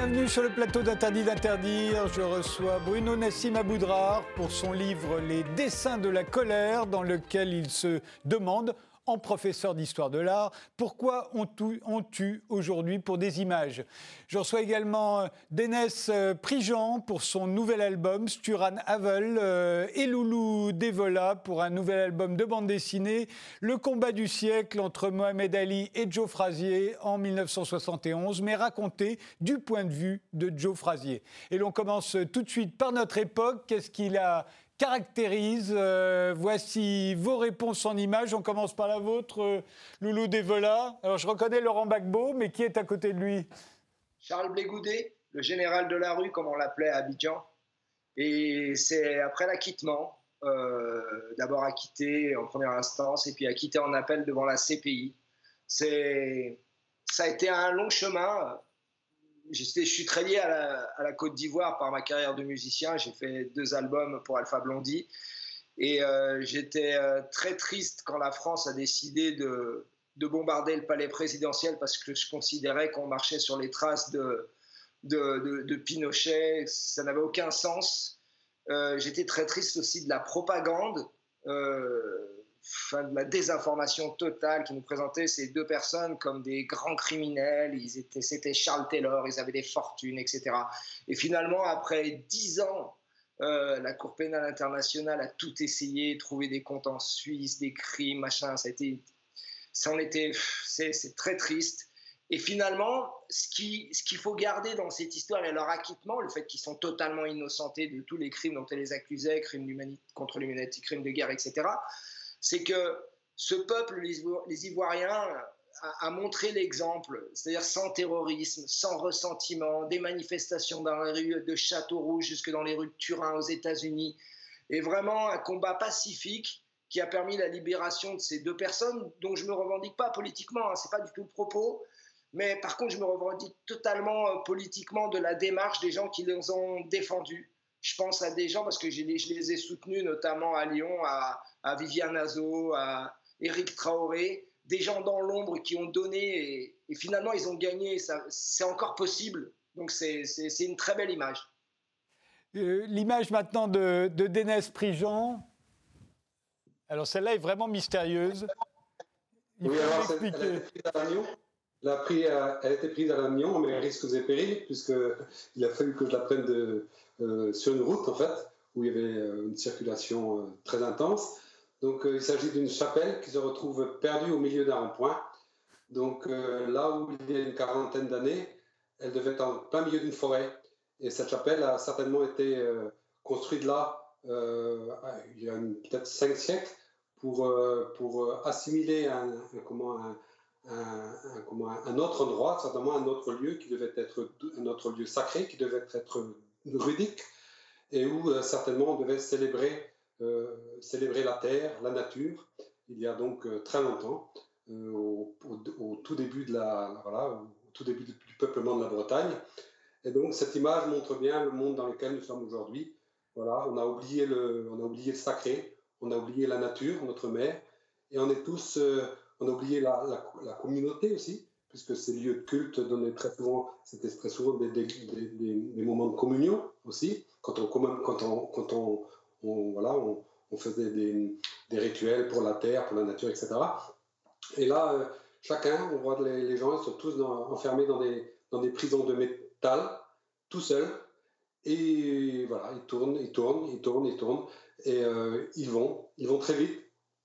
Bienvenue sur le plateau d'Interdit d'interdire. Je reçois Bruno Nassim Aboudrar pour son livre Les dessins de la colère, dans lequel il se demande en professeur d'histoire de l'art. Pourquoi on tue, aujourd'hui pour des images Je reçois également euh, Dénès euh, Prigent pour son nouvel album, Sturan Havel, euh, et Loulou Devola pour un nouvel album de bande dessinée, Le combat du siècle entre Mohamed Ali et Joe Frazier en 1971, mais raconté du point de vue de Joe Frazier. Et l'on commence tout de suite par notre époque. Qu'est-ce qu'il a caractérise. Euh, voici vos réponses en images. On commence par la vôtre, euh, Loulou Devola. Alors, je reconnais Laurent Gbagbo, mais qui est à côté de lui? Charles Blégoudet, le général de la rue, comme on l'appelait à Abidjan. Et c'est après l'acquittement, euh, d'abord acquitté en première instance et puis acquitté en appel devant la CPI. C'est, ça a été un long chemin je suis très lié à la, Côte d'Ivoire par ma carrière de musicien. J'ai fait deux albums pour Alpha Blondie. Et euh, j'étais euh, très triste quand la France a décidé de, bombarder le palais présidentiel parce que je considérais qu'on marchait sur les traces de, de, Pinochet. Ça n'avait aucun sens. Euh, j'étais très triste aussi de la propagande de la désinformation totale qui nous présentait ces deux personnes comme des grands criminels. Ils étaient, c'était Charles Taylor, ils avaient des fortunes, etc. Et finalement, après dix ans, euh, la Cour pénale internationale a tout essayé, trouvé des comptes en Suisse, des crimes, machin. Ça en était, c'est, très triste. Et finalement, ce, ce qu'il faut garder dans cette histoire et leur acquittement, le fait qu'ils sont totalement innocentés de tous les crimes dont elle les accusait, crimes contre l'humanité, crimes de guerre, etc c'est que ce peuple, les Ivoiriens, a, montré l'exemple, c'est-à-dire sans terrorisme, sans ressentiment, des manifestations dans les rues de Châteaurouge jusque dans les rues de Turin aux États-Unis, et vraiment un combat pacifique qui a permis la libération de ces deux personnes dont je ne me revendique pas politiquement, hein, ce n'est pas du tout le propos, mais par contre je me revendique totalement euh, politiquement de la démarche des gens qui les ont défendus. Je pense à des gens, parce que je les, je les ai soutenus notamment à Lyon, à, à Viviane Azo, à Eric Traoré, des gens dans l'ombre qui ont donné et, finalement ils ont gagné. C'est encore possible. Donc c'est une très belle image. Euh, l'image maintenant de, de Dénès Prigent. Alors celle-là est vraiment mystérieuse. oui, alors elle, a été elle a été prise à mais risques et périls, puisqu'il a fallu que je la prenne de, euh, sur une route, en fait, où il y avait euh, une circulation très intense. Donc euh, il s'agit d'une chapelle qui se retrouve perdue au milieu d'un rond-point. Donc euh, là où il y a une quarantaine d'années, elle devait être en plein milieu d'une forêt. Et cette chapelle a certainement été euh, construite là il y a peut-être cinq siècles pour, pour assimiler un, comment, un, comment, un, autre endroit, certainement un autre lieu qui devait être un autre lieu sacré, qui devait être druidique, et où certainement on devait célébrer euh, célébrer la terre, la nature, il y a donc euh, très longtemps, euh, au, tout début de la, voilà, au tout début du peuplement de la Bretagne. Et donc cette image montre bien le monde dans lequel nous sommes aujourd'hui. Voilà, on a oublié le, on a oublié le sacré, on a oublié la nature, notre mère, et on est tous, on a oublié la, la, communauté aussi, puisque ces lieux de culte donnaient très souvent, c'était très souvent des, des, des, des, moments de communion aussi, quand on, quand on, quand on, on, voilà, on, faisait des, rituels pour la terre, pour la nature, etc. Et là, euh, chacun, on voit les, les gens, ils sont tous enfermés dans des, dans des prisons de métal, tout seuls. Et voilà, ils tournent, ils tournent, ils tournent, ils tournent. Et euh, ils vont, ils vont très vite.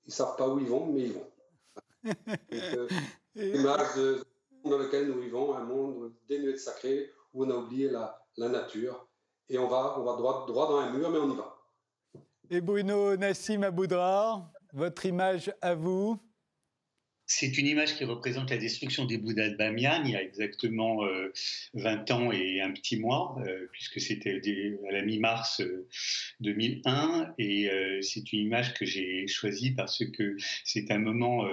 Ils ne savent pas où ils vont, mais ils vont. Euh, l'image dans lequel nous vivons, un monde dénué de sacré, où on a oublié la, nature. Et on va, on va droit, droit dans un mur, mais on y va. Et Bruno Nassim Aboudrar, votre image à vous c'est une image qui représente la destruction des Bouddhas de Bamiyan il y a exactement 20 euh, ans et un petit mois, euh, puisque c'était à la mi-mars 2001. Euh, et c'est une image que j'ai choisie parce que c'est un moment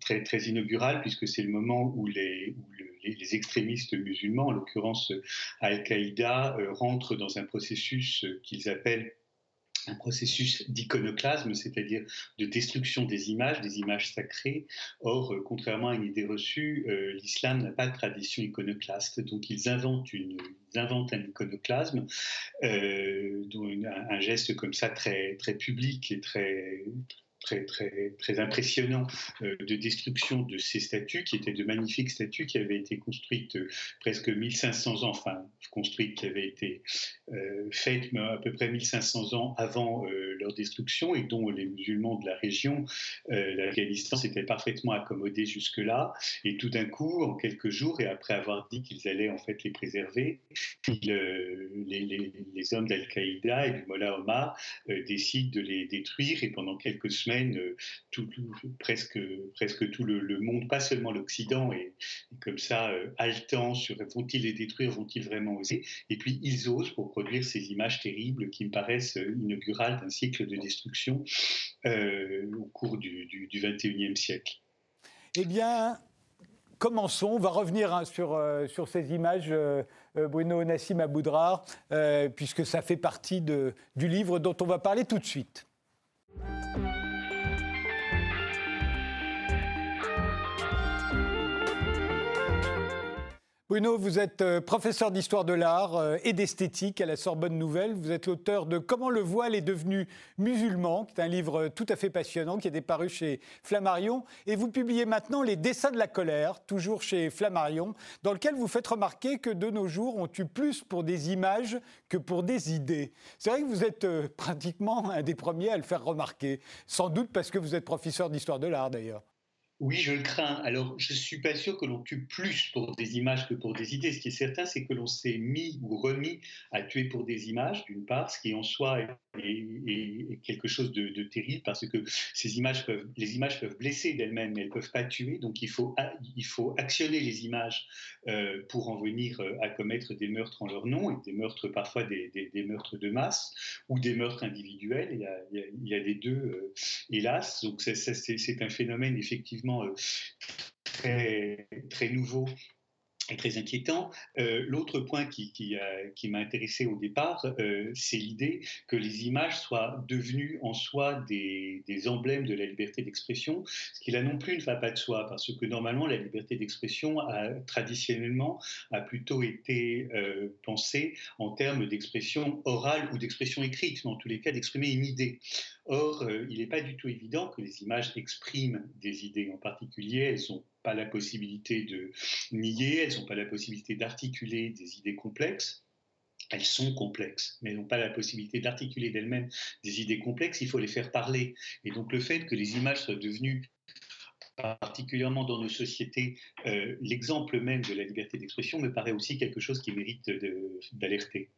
très, très inaugural, puisque c'est le moment où les, les, extrémistes musulmans, en l'occurrence Al-Qaïda, rentrent dans un processus qu'ils appellent un processus d'iconoclasme, c'est-à-dire de destruction des images, des images sacrées. Or, euh, contrairement à une idée reçue, euh, l'islam n'a pas de tradition iconoclaste, donc ils inventent, un iconoclasme, euh, un, geste comme ça très, très public et très, très, très, très impressionnant euh, de destruction de ces statues, qui étaient de magnifiques statues qui avaient été construites euh, presque 1500 ans, enfin construites, qui avaient été euh, faites à peu près 1500 ans avant leur destruction et dont les musulmans de la région, l'Afghanistan s'était parfaitement accommodé jusque-là. Et tout d'un coup, en quelques jours, et après avoir dit qu'ils allaient en fait les préserver, les, les, hommes d'Al-Qaïda et du Mollah Omar décident de les détruire et pendant quelques semaines, euh, tout, presque, presque tout le, monde, pas seulement l'Occident, et, comme ça, euh, haletant sur vont-ils les détruire, vont-ils vraiment oser? Et puis ils osent pour produire ces images terribles qui me paraissent euh, inaugurales d'un cycle de destruction au cours du, du, 21e siècle. Eh bien, commençons. On va revenir hein, sur, sur ces images, Bruno Nassim Aboudrar, puisque ça fait partie de, du livre dont on va parler tout de suite. Bruno, vous êtes euh, professeur d'histoire de l'art euh, et d'esthétique à la Sorbonne Nouvelle. Vous êtes l'auteur de Comment le voile est devenu musulman, qui est un livre tout à fait passionnant, qui est paru chez Flammarion. Et vous publiez maintenant Les dessins de la colère, toujours chez Flammarion, dans lequel vous faites remarquer que de nos jours, on tue plus pour des images que pour des idées. C'est vrai que vous êtes euh, pratiquement un des premiers à le faire remarquer, sans doute parce que vous êtes professeur d'histoire de l'art d'ailleurs. Oui, je le crains. Alors, je ne suis pas sûr que l'on tue plus pour des images que pour des idées. Ce qui est certain, c'est que l'on s'est mis ou remis à tuer pour des images, d'une part, ce qui en soi est, quelque chose de, terrible parce que les images peuvent blesser d'elles-mêmes, mais elles ne peuvent pas tuer. Donc, il faut, actionner les images euh, pour en venir euh, à commettre des meurtres en leur nom, et des meurtres parfois des, meurtres de masse ou des meurtres individuels. Il y a, il y a, des deux, euh, hélas. Donc, c'est un phénomène effectivement euh, très, très nouveau très inquiétant. Euh, l'autre point qui, qui, m'a intéressé au départ, euh, c'est l'idée que les images soient devenues en soi des, emblèmes de la liberté d'expression, ce qui là non plus ne va pas de soi, parce que normalement la liberté d'expression a traditionnellement a plutôt été euh, pensée en termes d'expression orale ou d'expression écrite, mais en tous les cas d'exprimer une idée. Or, il n'est pas du tout évident que les images expriment des idées. En particulier, elles ont pas la possibilité de nier, elles n'ont pas la possibilité d'articuler des idées complexes. Elles sont complexes, mais n'ont pas la possibilité d'articuler d'elles-mêmes des idées complexes. Il faut les faire parler. Et donc le fait que les images soient devenues particulièrement dans nos sociétés, euh, l'exemple même de la liberté d'expression me paraît aussi quelque chose qui mérite d'alerter.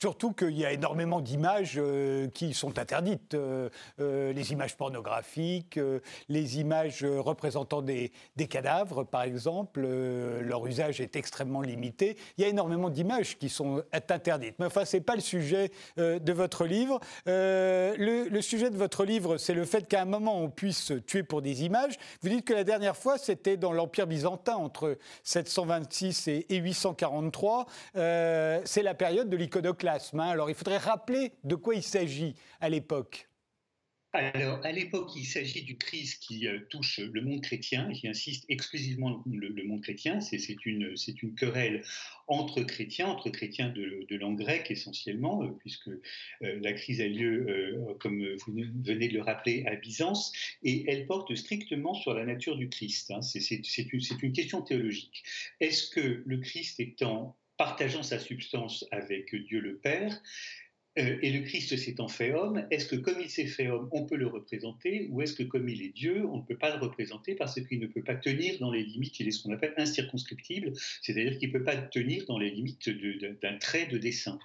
Surtout qu'il y a énormément d'images euh, qui sont interdites. Euh, euh, les images pornographiques, les images représentant des, cadavres, par exemple, leur usage est extrêmement limité. Il y a énormément d'images qui sont interdites. Mais enfin, ce n'est pas le sujet de votre livre. Le, sujet de votre livre, c'est le fait qu'à un moment, on puisse tuer pour des images. Vous dites que la dernière fois, c'était dans l'Empire byzantin, entre 726 et, et 843. c'est la période de l'iconoclasme alors il faudrait rappeler de quoi il s'agit à l'époque. Alors, à l'époque, il s'agit d'une crise qui euh, touche le monde chrétien, qui insiste exclusivement le, monde chrétien. C'est une, une querelle entre chrétiens, entre chrétiens de, de langue grecque essentiellement, euh, puisque euh, la crise a lieu, comme vous venez de le rappeler, à Byzance, et elle porte strictement sur la nature du Christ. Hein. C'est une, une question théologique. Est-ce que le Christ étant partageant sa substance avec Dieu le Père, euh, et le Christ s'étant fait homme, est-ce que comme il s'est fait homme, on peut le représenter, ou est-ce que comme il est Dieu, on ne peut pas le représenter parce qu'il ne peut pas tenir dans les limites, il est ce qu'on appelle incirconscriptible, c'est-à-dire qu'il ne peut pas tenir dans les limites d'un trait de dessin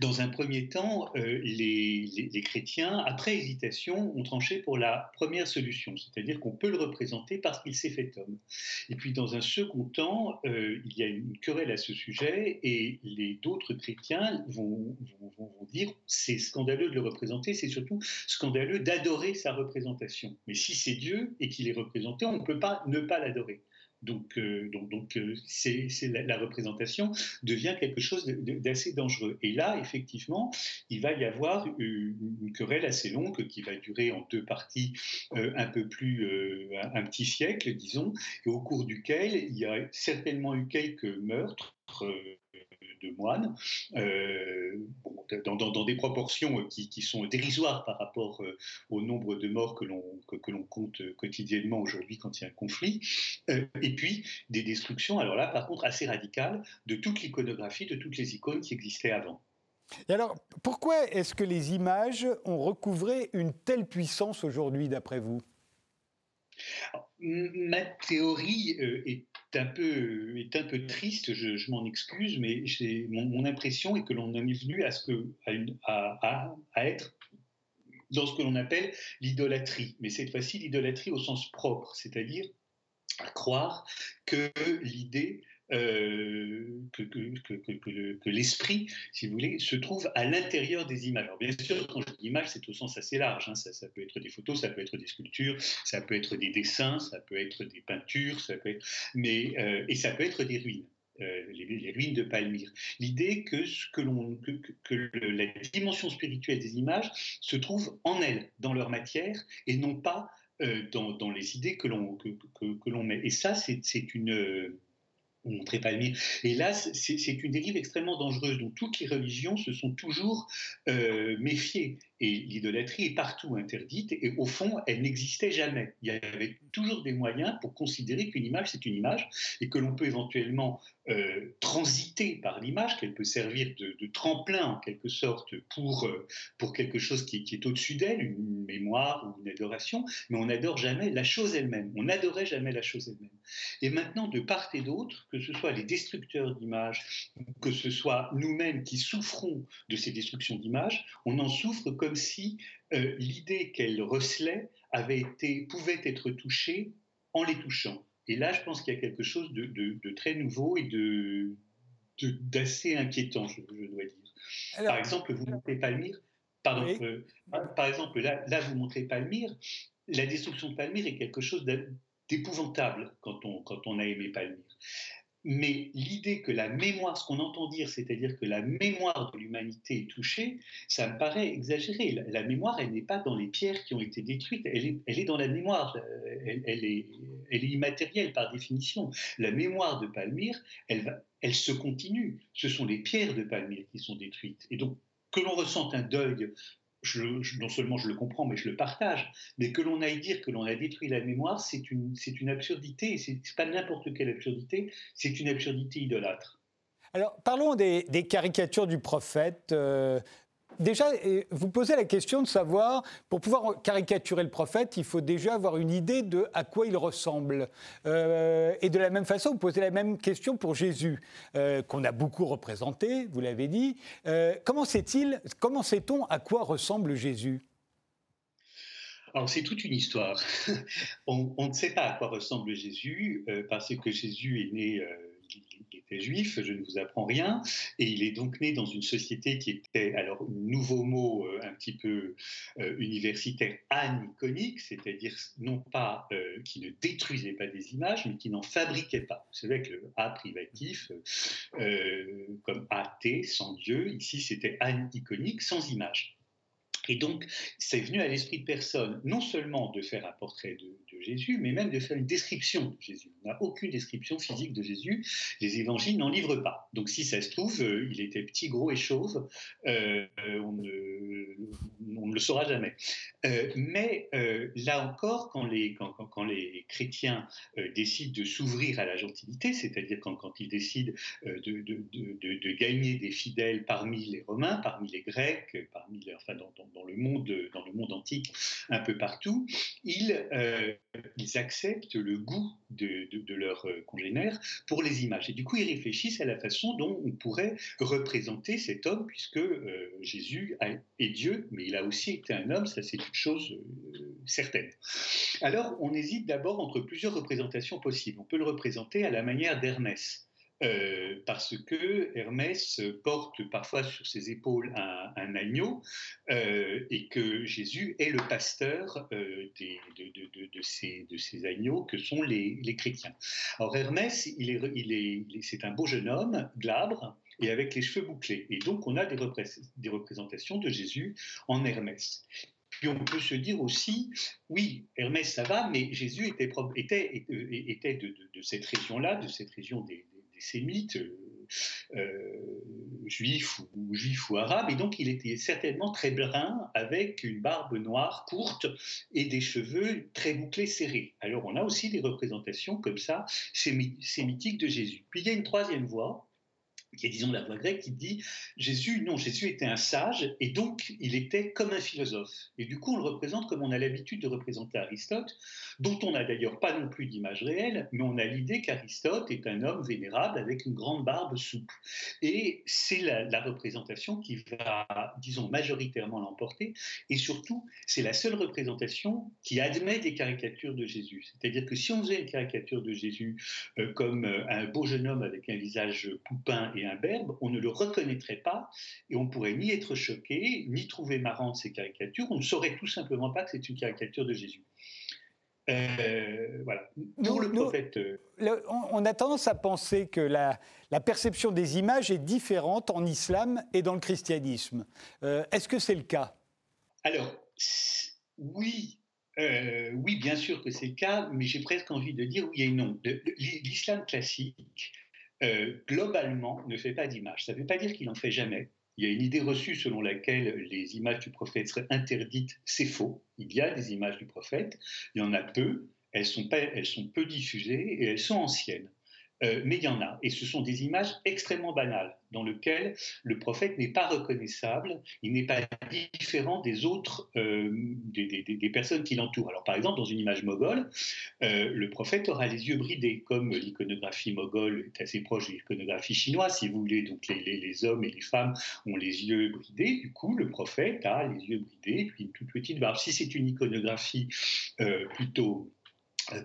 dans un premier temps, euh, les, chrétiens, après hésitation, ont tranché pour la première solution, c'est-à-dire qu'on peut le représenter parce qu'il s'est fait homme. Et puis, dans un second temps, euh, il y a une querelle à ce sujet et les d'autres chrétiens vont, vont dire c'est scandaleux de le représenter, c'est surtout scandaleux d'adorer sa représentation. Mais si c'est Dieu et qu'il est représenté, on ne peut pas ne pas l'adorer. Donc, euh, donc, donc euh, c'est, la, représentation devient quelque chose d'assez dangereux. Et là, effectivement, il va y avoir une, querelle assez longue qui va durer en deux parties un peu plus, un, petit siècle, disons, et au cours duquel il y a certainement eu quelques meurtres de moines, euh, dans, des proportions qui, sont dérisoires par rapport euh, au nombre de morts que l'on que, l'on compte quotidiennement aujourd'hui quand il y a un conflit, euh, et puis des destructions, alors là par contre assez radicales, de toute l'iconographie, de toutes les icônes qui existaient avant. Et alors, pourquoi est-ce que les images ont recouvré une telle puissance aujourd'hui, d'après vous? Ma théorie est un peu, est un peu triste, je, m'en excuse, mais mon, mon, impression est que l'on en est venu à, ce que, à, à, être dans ce que l'on appelle l'idolâtrie, mais cette fois-ci l'idolâtrie au sens propre, c'est-à-dire à croire que l'idée euh, que, que, l'esprit, si vous voulez, se trouve à l'intérieur des images. Alors bien sûr, quand je dis image, c'est au sens assez large. Hein. Ça, peut être des photos, ça peut être des sculptures, ça peut être des dessins, ça peut être des peintures, ça peut être, mais euh, et ça peut être des ruines. Euh, les, ruines de Palmyre. L'idée que, que, que, la dimension spirituelle des images se trouve en elles, dans leur matière, et non pas dans, dans, les idées que que, l'on met. Et ça, c'est une montrer Palmyre. Et là, c'est une dérive extrêmement dangereuse dont toutes les religions se sont toujours euh, méfiées. Et l'idolâtrie est partout interdite, et au fond, elle n'existait jamais. Il y avait toujours des moyens pour considérer qu'une image, c'est une image, et que l'on peut éventuellement euh, transiter par l'image, qu'elle peut servir de, tremplin en quelque sorte pour, euh, pour quelque chose qui, qui est au-dessus d'elle, une mémoire ou une adoration, mais on n'adore jamais la chose elle-même. On n'adorait jamais la chose elle-même. Et maintenant, de part et d'autre, que ce soit les destructeurs d'images, que ce soit nous-mêmes qui souffrons de ces destructions d'images, on en souffre comme si euh, l'idée qu'elle recelait avait été, pouvait être touchée en les touchant. Et là, je pense qu'il y a quelque chose de, très nouveau et de, d'assez inquiétant, je, dois dire. par exemple, vous montrez Palmyre. Pardon, euh, par exemple, là, là, vous montrez Palmyre. La destruction de Palmyre est quelque chose d'épouvantable quand on, quand on a aimé Palmyre. Mais l'idée que la mémoire, ce qu'on entend dire, c'est-à-dire que la mémoire de l'humanité est touchée, ça me paraît exagéré. La, mémoire, elle n'est pas dans les pierres qui ont été détruites, elle est, dans la mémoire, elle, elle, est, elle, est, immatérielle par définition. La mémoire de Palmyre, elle, elle se continue. Ce sont les pierres de Palmyre qui sont détruites. Et donc, que l'on ressente un deuil non seulement je le comprends, mais je le partage, mais que l'on aille dire que l'on a détruit la mémoire, c'est une, une absurdité, et ce n'est pas n'importe quelle absurdité, c'est une absurdité idolâtre. Alors, parlons des, caricatures du prophète. Euh, déjà, vous posez la question de savoir, pour pouvoir caricaturer le prophète, il faut déjà avoir une idée de à quoi il ressemble. Euh, et de la même façon, vous posez la même question pour Jésus, euh, qu'on a beaucoup représenté, vous l'avez dit. Euh, comment sait-il, comment sait-on à quoi ressemble Jésus? Alors c'est toute une histoire. on, ne sait pas à quoi ressemble Jésus parce que Jésus est né juif, je ne vous apprends rien, et il est donc né dans une société qui était, alors nouveau mot euh, un petit peu euh, universitaire, aniconique, c'est-à-dire non pas euh, qui ne détruisait pas des images, mais qui n'en fabriquait pas. Vous savez que le A privatif, comme AT, sans Dieu, ici c'était aniconique, sans image. Et donc, c'est venu à l'esprit de personne, non seulement de faire un portrait de, Jésus, mais même de faire une description de Jésus. On n'a aucune description physique de Jésus, les évangiles n'en livrent pas. Donc, si ça se trouve, euh, il était petit, gros et chauve, euh, on, ne, le saura jamais. Euh, mais là encore, quand les, chrétiens décident de s'ouvrir à la gentilité, c'est-à-dire quand, ils décident de, gagner des fidèles parmi les Romains, parmi les Grecs, parmi les, enfin, dans, le monde, dans le monde antique, un peu partout, ils, ils acceptent le goût de, de, leurs euh, congénères pour les images. Et du coup, ils réfléchissent à la façon dont on pourrait représenter cet homme, puisque euh, Jésus est Dieu, mais il a aussi été un homme, ça c'est une chose certaine. Alors, on hésite d'abord entre plusieurs représentations possibles. On peut le représenter à la manière d'Hermès. Euh, parce que Hermès porte parfois sur ses épaules un, agneau euh, et que Jésus est le pasteur euh, de, ces, agneaux que sont les, chrétiens. Alors Hermès, c'est un beau jeune homme, glabre, et avec les cheveux bouclés. Et donc on a des, représentations de Jésus en Hermès. Puis on peut se dire aussi, oui, Hermès ça va, mais Jésus était de, cette région-là, de cette région des, sémites, euh, euh, juifs, ou, juifs ou arabes, et donc il était certainement très brun, avec une barbe noire courte et des cheveux très bouclés serrés. Alors on a aussi des représentations comme ça sémitiques de Jésus. Puis il y a une troisième voie, qui est disons la voix grecque, qui dit Jésus, non, Jésus était un sage et donc il était comme un philosophe. Et du coup, on le représente comme on a l'habitude de représenter Aristote, dont on n'a d'ailleurs pas non plus d'image réelle, mais on a l'idée qu'Aristote est un homme vénérable avec une grande barbe souple. Et c'est la, représentation qui va, disons, majoritairement l'emporter. Et surtout, c'est la seule représentation qui admet des caricatures de Jésus. C'est-à-dire que si on faisait une caricature de Jésus euh, comme euh, un beau jeune homme avec un visage poupin un berbe, on ne le reconnaîtrait pas et on pourrait ni être choqué, ni trouver marrant ces caricatures. On ne saurait tout simplement pas que c'est une caricature de Jésus. Euh, voilà. Pour le prophète. Euh, on a tendance à penser que la, perception des images est différente en islam et dans le christianisme. Euh, est-ce que c'est le cas? Alors, oui. oui, bien sûr que c'est le cas, mais j'ai presque envie de dire oui et non. L'islam classique euh, globalement, ne fait pas d'image. Ça ne veut pas dire qu'il n'en fait jamais. Il y a une idée reçue selon laquelle les images du prophète seraient interdites. C'est faux. Il y a des images du prophète. Il y en a peu. Elles sont, elles sont peu diffusées et elles sont anciennes. Euh, mais il y en a. Et ce sont des images extrêmement banales, dans lesquelles le prophète n'est pas reconnaissable, il n'est pas différent des autres, euh, des, personnes qui l'entourent. Alors par exemple, dans une image moghole, euh, le prophète aura les yeux bridés, comme l'iconographie moghole est assez proche de l'iconographie chinoise, si vous voulez. Donc les, hommes et les femmes ont les yeux bridés, du coup le prophète a les yeux bridés, puis une toute petite barbe. Si c'est une iconographie plutôt euh,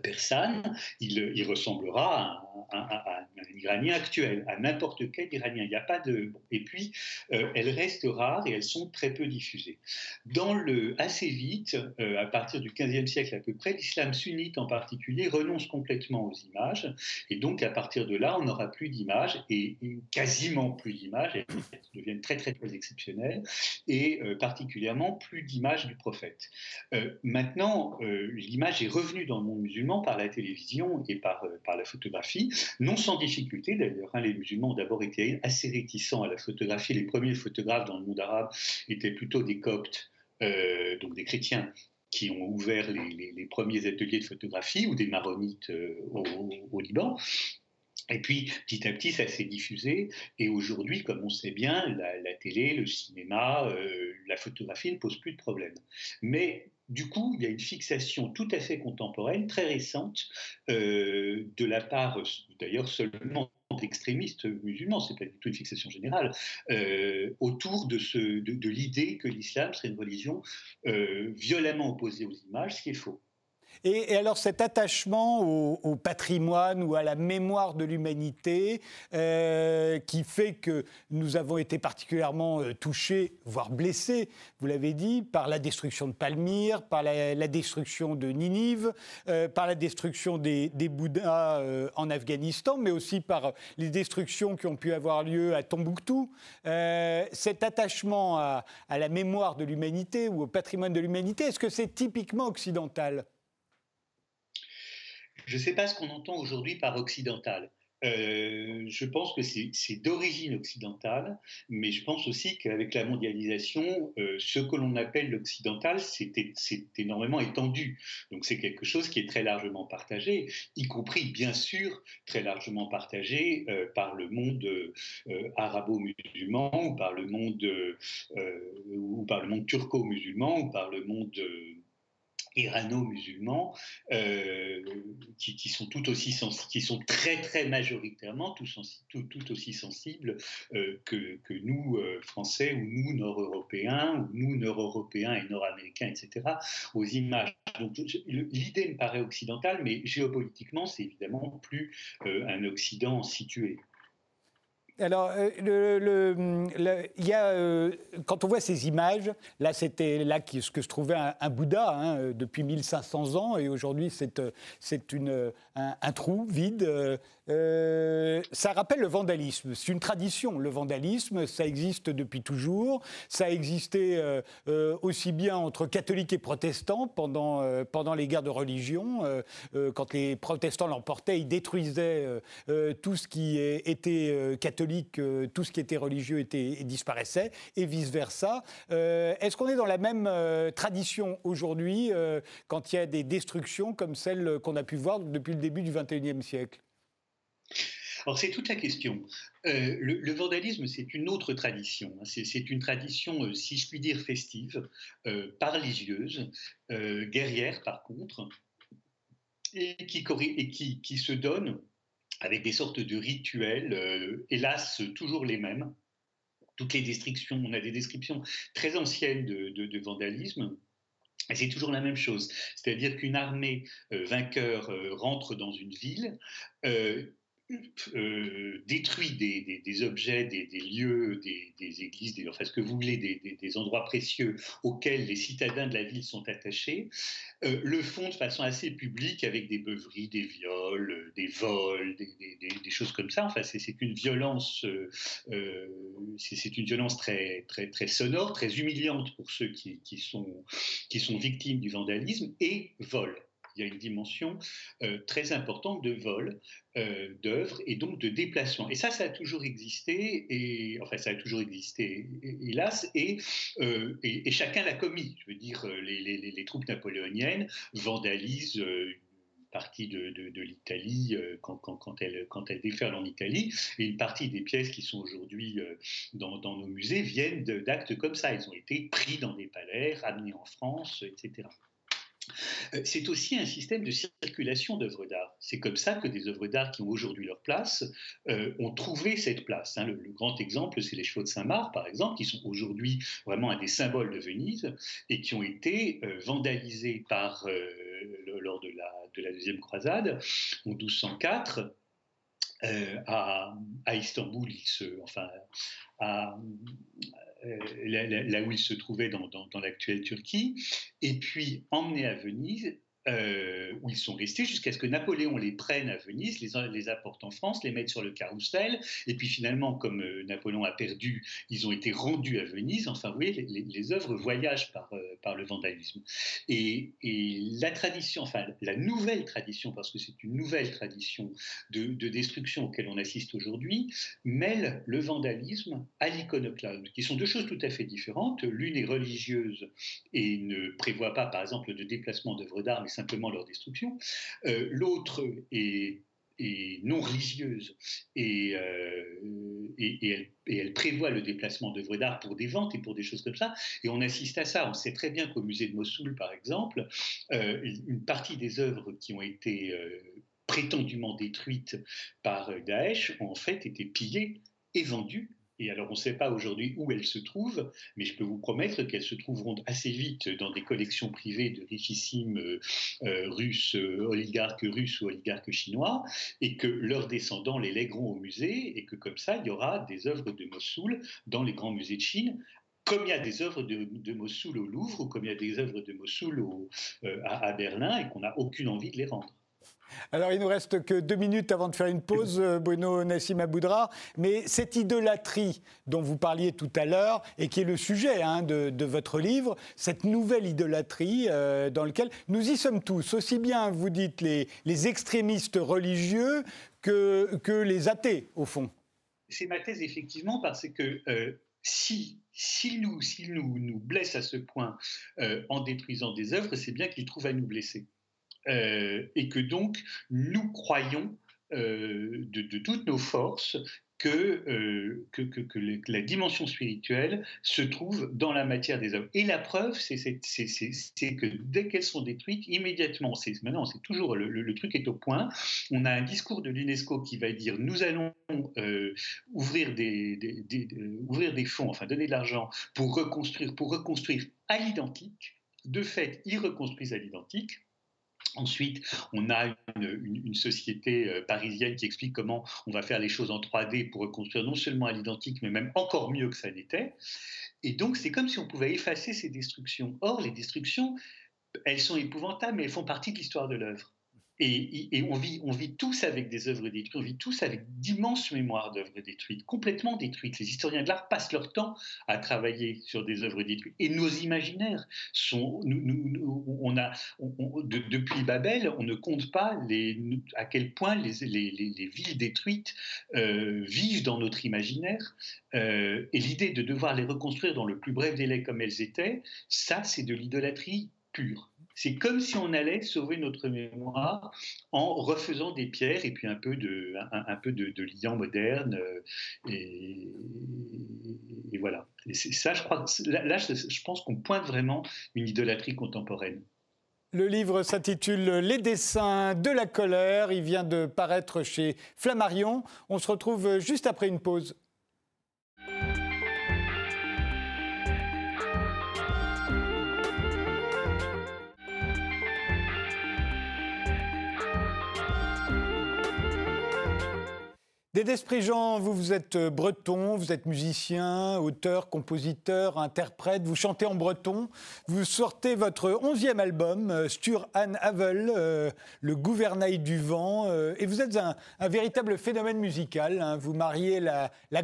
persane, il, ressemblera à, un Iranien actuel, à n'importe quel Iranien. Il n'y a pas de. Et puis, euh, elles restent rares et elles sont très peu diffusées. Dans le assez vite, euh, à partir du XVe siècle à peu près, l'islam sunnite en particulier renonce complètement aux images, et donc à partir de là, on n'aura plus d'images et, quasiment plus d'images. Elles deviennent très très très exceptionnelles et particulièrement plus d'images du prophète. maintenant, l'image est revenue dans le monde musulmans par la télévision et par, euh, par la photographie, non sans difficulté d'ailleurs. Hein. les musulmans ont d'abord été assez réticents à la photographie. Les premiers photographes dans le monde arabe étaient plutôt des coptes, euh, donc des chrétiens qui ont ouvert les, les, premiers ateliers de photographie ou des maronites euh, au, Liban. Et puis, petit à petit, ça s'est diffusé. Et aujourd'hui, comme on sait bien, la, télé, le cinéma, la photographie ne posent plus de problème. Mais du coup, il y a une fixation tout à fait contemporaine, très récente, euh, de la part, d'ailleurs seulement d'extrémistes musulmans, c'est pas du tout une fixation générale, euh, autour de, l'idée que l'islam serait une religion euh, violemment opposée aux images, ce qui est faux. Et, alors cet attachement au, patrimoine ou à la mémoire de l'humanité euh, qui fait que nous avons été particulièrement euh, touchés, voire blessés, vous l'avez dit, par la destruction de Palmyre, par la, destruction de Ninive, euh, par la destruction des, Bouddhas en Afghanistan, mais aussi par les destructions qui ont pu avoir lieu à Tombouctou. cet attachement à la mémoire de l'humanité ou au patrimoine de l'humanité, est-ce que c'est typiquement occidental? Je ne sais pas ce qu'on entend aujourd'hui par occidental. Euh, je pense que c'est d'origine occidentale, mais je pense aussi qu'avec la mondialisation, euh, ce que l'on appelle l'occidental, c'est énormément étendu. Donc c'est quelque chose qui est très largement partagé, y compris bien sûr très largement partagé euh, par le monde arabo-musulman, par le monde ou par le monde turco-musulman, ou par le monde irano-musulmans, euh, qui, sont tout aussi qui sont très très majoritairement tout, tout, aussi sensibles euh, que, que, nous euh, Français ou nous Nord-Européens ou nous Nord-Européens et Nord-Américains, etc. aux images. Donc l'idée me paraît occidentale, mais géopolitiquement c'est évidemment plus un Occident situé. Alors, euh, le, y a, euh, quand on voit ces images, là, c'était là ce que se trouvait un, Bouddha hein, euh, depuis 1500 ans, et aujourd'hui, c'est un, un, trou vide. ça rappelle le vandalisme. C'est une tradition, le vandalisme. Ça existe depuis toujours. Ça a existé aussi bien entre catholiques et protestants pendant, pendant les guerres de religion. quand les protestants l'emportaient, ils détruisaient tout ce qui était catholique que tout ce qui était religieux disparaissait, et vice-versa. Euh, est-ce qu'on est dans la même euh, tradition aujourd'hui euh, quand il y a des destructions comme celles qu'on a pu voir depuis le début du XXIe siècle? Alors c'est toute la question. le, vandalisme, c'est une autre tradition. Hein. C'est une tradition, si je puis dire, festive, paralysieuse, guerrière par contre, et qui se donne avec des sortes de rituels, euh, hélas toujours les mêmes. Toutes les destructions, on a des descriptions très anciennes de, vandalisme. Et c'est toujours la même chose. C'est-à-dire qu'une armée euh, vainqueur euh, rentre dans une ville, euh, détruit des, objets, des, lieux, des, églises, enfin ce que vous voulez, des, endroits précieux auxquels les citadins de la ville sont attachés, euh, le font de façon assez publique avec des beuveries, des viols, des vols, des, choses comme ça. Enfin, c'est une violence, euh, c'est une violence très, très, très sonore, très humiliante pour ceux qui, qui, sont, qui sont victimes du vandalisme et vol il y a une dimension euh, très importante de vol euh, d'œuvres et donc de déplacement. Et ça, ça a toujours existé, enfin, ça a toujours existé, hélas, et, euh, et, chacun l'a commis. Je veux dire, les, troupes napoléoniennes vandalisent partie de, l'Italie quand, quand, quand, elles déferlent en Italie, et une partie des pièces qui sont aujourd'hui dans, dans, nos musées viennent d'actes comme ça. Ils ont été pris dans des palais, ramenés en France, etc. Euh, c'est aussi un système de circulation d'œuvres d'art. C'est comme ça que des œuvres d'art qui ont aujourd'hui leur place euh, ont trouvé cette place. Hein. Le, grand exemple, c'est les chevaux de Saint-Marc, par exemple, qui sont aujourd'hui vraiment un des symboles de Venise et qui ont été euh, vandalisés par, lors de la, de la, deuxième croisade en 1204. à, Istanbul, euh, là, où il se trouvait dans, dans l'actuelle Turquie, et puis emmené à Venise euh, où ils sont restés jusqu'à ce que Napoléon les prenne à Venise, les, apporte en France, les mette sur le carrousel, et puis finalement, comme euh, Napoléon a perdu, ils ont été rendus à Venise. Enfin, vous voyez, les, œuvres voyagent par, euh, le vandalisme. Et, la tradition, enfin, la nouvelle tradition, parce que c'est une nouvelle tradition de, de destruction auquel on assiste aujourd'hui, mêle le vandalisme à l'iconoclasme, qui sont deux choses tout à fait différentes. L'une est religieuse et ne prévoit pas, par exemple, de déplacement d'œuvres d'art, simplement leur destruction. Euh, l'autre est, non religieuse et, euh, et, elle, prévoit le déplacement d'œuvres d'art pour des ventes et pour des choses comme ça. Et on assiste à ça. On sait très bien qu'au musée de Mossoul, par exemple, euh, une partie des œuvres qui ont été prétendument détruites par Daesh ont en fait été pillées et vendues et alors, on ne sait pas aujourd'hui où elles se trouvent, mais je peux vous promettre qu'elles se trouveront assez vite dans des collections privées de richissimes euh, euh, russes, euh, oligarques russes ou oligarques chinois, et que leurs descendants les lègueront au musée, et que comme ça, il y aura des œuvres de Mossoul dans les grands musées de Chine, comme il y a des œuvres de, Mossoul au Louvre, ou comme il y a des œuvres de Mossoul à, à Berlin, et qu'on n'a aucune envie de les rendre. Alors, il nous reste que deux minutes avant de faire une pause, euh, Bruno Nassim Aboudra. Mais cette idolâtrie dont vous parliez tout à l'heure, et qui est le sujet hein, de, votre livre, cette nouvelle idolâtrie euh, dans laquelle nous y sommes tous, aussi bien, vous dites, les, extrémistes religieux que, les athées, au fond. C'est ma thèse, effectivement, parce que euh, si nous, nous, nous, blesse à ce point en détruisant des œuvres, c'est bien qu'il trouve à nous blesser. Euh, et que donc nous croyons euh, de, toutes nos forces que, euh, la dimension spirituelle se trouve dans la matière des œuvres. Et la preuve, c'est que dès qu'elles sont détruites, immédiatement, maintenant c'est toujours le, truc est au point, on a un discours de l'UNESCO qui va dire nous allons ouvrir, des, des, ouvrir des fonds, enfin donner de l'argent pour reconstruire, pour reconstruire à l'identique. De fait, ils reconstruisent à l'identique Ensuite, on a une, société euh, parisienne qui explique comment on va faire les choses en 3D pour reconstruire non seulement à l'identique, mais même encore mieux que ça n'était. Et donc, c'est comme si on pouvait effacer ces destructions. Or, les destructions, elles sont épouvantables, mais elles font partie de l'histoire de l'œuvre. Et, on, vit, on vit tous avec des œuvres détruites, on vit tous avec d'immenses mémoires d'œuvres détruites, complètement détruites. Les historiens de l'art passent leur temps à travailler sur des œuvres détruites. Et nos imaginaires sont. Nous, on a, depuis Babel, on ne compte pas à quel point les, les, villes détruites euh, vivent dans notre imaginaire. Euh, et l'idée de devoir les reconstruire dans le plus bref délai comme elles étaient, ça, c'est de l'idolâtrie pure. C'est comme si on allait sauver notre mémoire en refaisant des pierres et puis un peu de, un, peu de, liant moderne. Euh, et, voilà. c'est ça, je crois. Là, je pense qu'on pointe vraiment une idolâtrie contemporaine. Le livre s'intitule Les dessins de la colère. Il vient de paraître chez Flammarion. On se retrouve juste après une pause. Dédé Jean, vous, vous êtes euh, breton, vous êtes musicien, auteur, compositeur, interprète, vous chantez en breton. Vous sortez votre onzième album, euh, Stur Anne Havel, euh, Le gouvernail du vent, et vous êtes un, véritable phénomène musical. Hein. Vous mariez la, la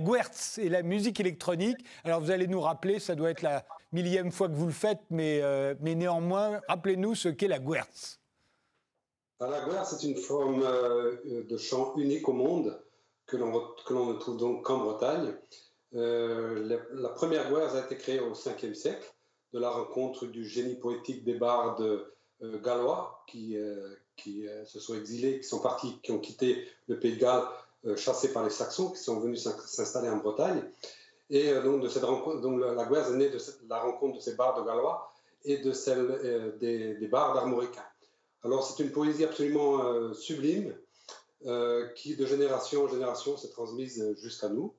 et la musique électronique. Alors vous allez nous rappeler, ça doit être la millième fois que vous le faites, mais, mais néanmoins, rappelez-nous ce qu'est la guertz. Ah, la guertz, c'est une forme de chant unique au monde que l'on ne trouve donc qu'en Bretagne. Euh, la, première guerre a été créée au 5e siècle, de la rencontre du génie poétique des bardes euh, gallois qui, euh, qui se sont exilés, qui sont partis, qui ont quitté le pays de Galles chassés par les Saxons, qui sont venus s'installer en Bretagne. Et donc, de cette rencontre, donc la guerre est née de la rencontre de ces bardes gallois et de celle des, des bardes armoricains. Alors, c'est une poésie absolument sublime, qui de génération en génération s'est transmise jusqu'à nous.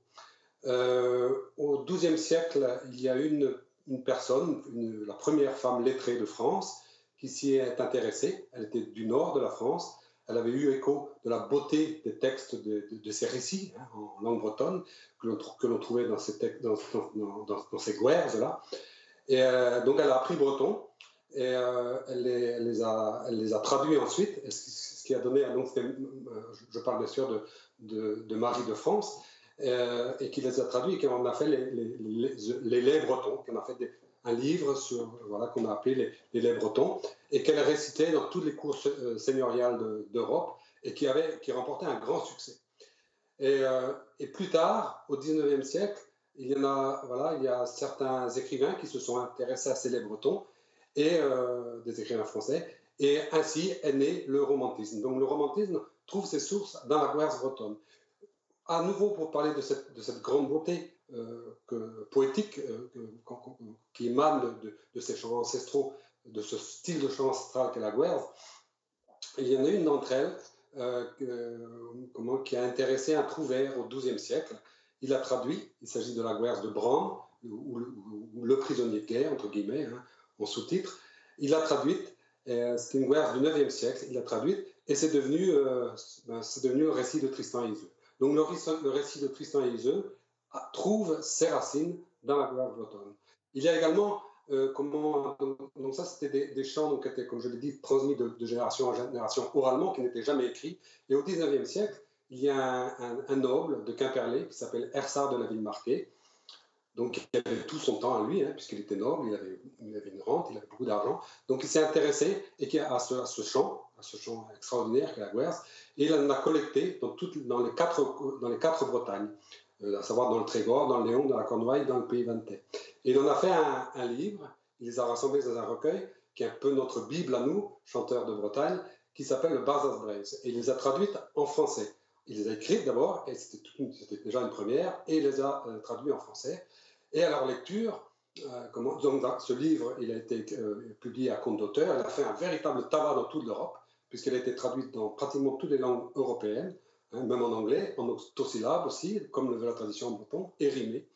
Euh, au XIIe siècle, il y a une, personne, la première femme lettrée de France, qui s'y est intéressée. Elle était du nord de la France. Elle avait eu écho de la beauté des textes de, de, ces récits hein, en langue bretonne que l'on, trouvait dans ces, guerres-là. Et euh, donc elle a appris breton et elle, les, a, traduits ensuite a donné, donc euh, je parle bien sûr de, Marie de France, euh, et qui les a traduits, et qui en a fait les, les, les, les bretons, qui en a fait un livre voilà, qu'on a appelé les, les laits bretons, et qu'elle récitait dans toutes les cours euh, seigneuriales d'Europe, et qui, avait, qui remportait un grand succès. Et, plus tard, au 19e siècle, il y, en a, voilà, il y a certains écrivains qui se sont intéressés à ces laits bretons, et des écrivains français, et ainsi est né le romantisme. Donc le romantisme trouve ses sources dans la guerre bretonne. À nouveau, pour parler de cette, de grande beauté euh, que, poétique euh, qui émane de, ces chants ancestraux, de ce style de chant ancestral qu'est la guerre, il y en a une d'entre elles euh, qui a intéressé un trouvère au XIIe siècle. Il a traduit, il s'agit de la guerre de Bram, ou, le prisonnier de guerre, entre guillemets, hein, en sous-titre. Il a traduite euh, c'est une guerre du 9e siècle, il l'a traduite, et c'est devenu, euh, ben, devenu le récit de Tristan et Isolde. Donc le, récit de Tristan et Isolde trouve ses racines dans la guerre bretonne. Il y a également, euh, comment, donc, ça c'était des, chants qui étaient, comme je l'ai dit, transmis de, génération en génération oralement, qui n'étaient jamais écrits. Et au 19e siècle, il y a un, noble de Quimperlé qui s'appelle Ersard de la Ville Marquée, donc il avait tout son temps à lui, hein, puisqu'il était noble, il avait, une rente, il avait beaucoup d'argent. Donc il s'est intéressé et qui à, ce, à ce chant, à ce chant extraordinaire qu'est la Guerre, et il en a collecté dans, dans, les, quatre, dans les quatre Bretagnes, euh, à savoir dans le Trégor, dans le Léon, dans la Cornouaille, dans le Pays Vantais. Et il en a fait un, livre, il les a rassemblés dans un recueil, qui est un peu notre Bible à nous, chanteurs de Bretagne, qui s'appelle le Barzaz Braise. Et il les a traduites en français. Il les a écrites d'abord, et c'était déjà une première, et il les a euh, traduites en français. Et à leur lecture, euh, donc, ce livre, il a été euh, publié à compte d'auteur, il a fait un véritable tabac dans toute l'Europe, puisqu'il a été traduit dans pratiquement toutes les langues européennes, hein, même en anglais, en octosyllabe aussi, comme le veut la tradition en breton, et rimé,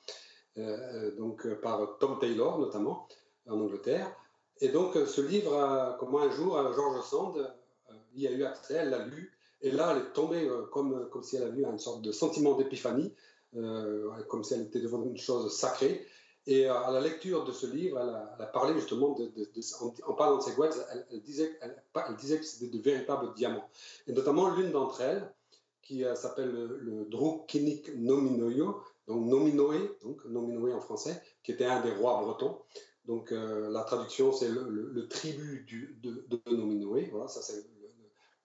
euh, donc par Tom Taylor notamment, en Angleterre. Et donc, ce livre, comment un jour, Georges Sand y a eu accès, elle l'a lu, et là, elle est tombée comme, comme si elle avait eu une sorte de sentiment d'épiphanie, comme si elle était devant une chose sacrée. Et à la lecture de ce livre, elle a, parlé justement, en, parlant de ces guerres, elle, disait, elle, disait que c'était de véritables diamants. Et notamment l'une d'entre elles, qui s'appelle le, le Drukinik Nominoyo, donc Nominoé, donc Nominoé en français, qui était un des rois bretons. Donc euh, la traduction, c'est le, tribut du, de, Nominoé, voilà, ça c'est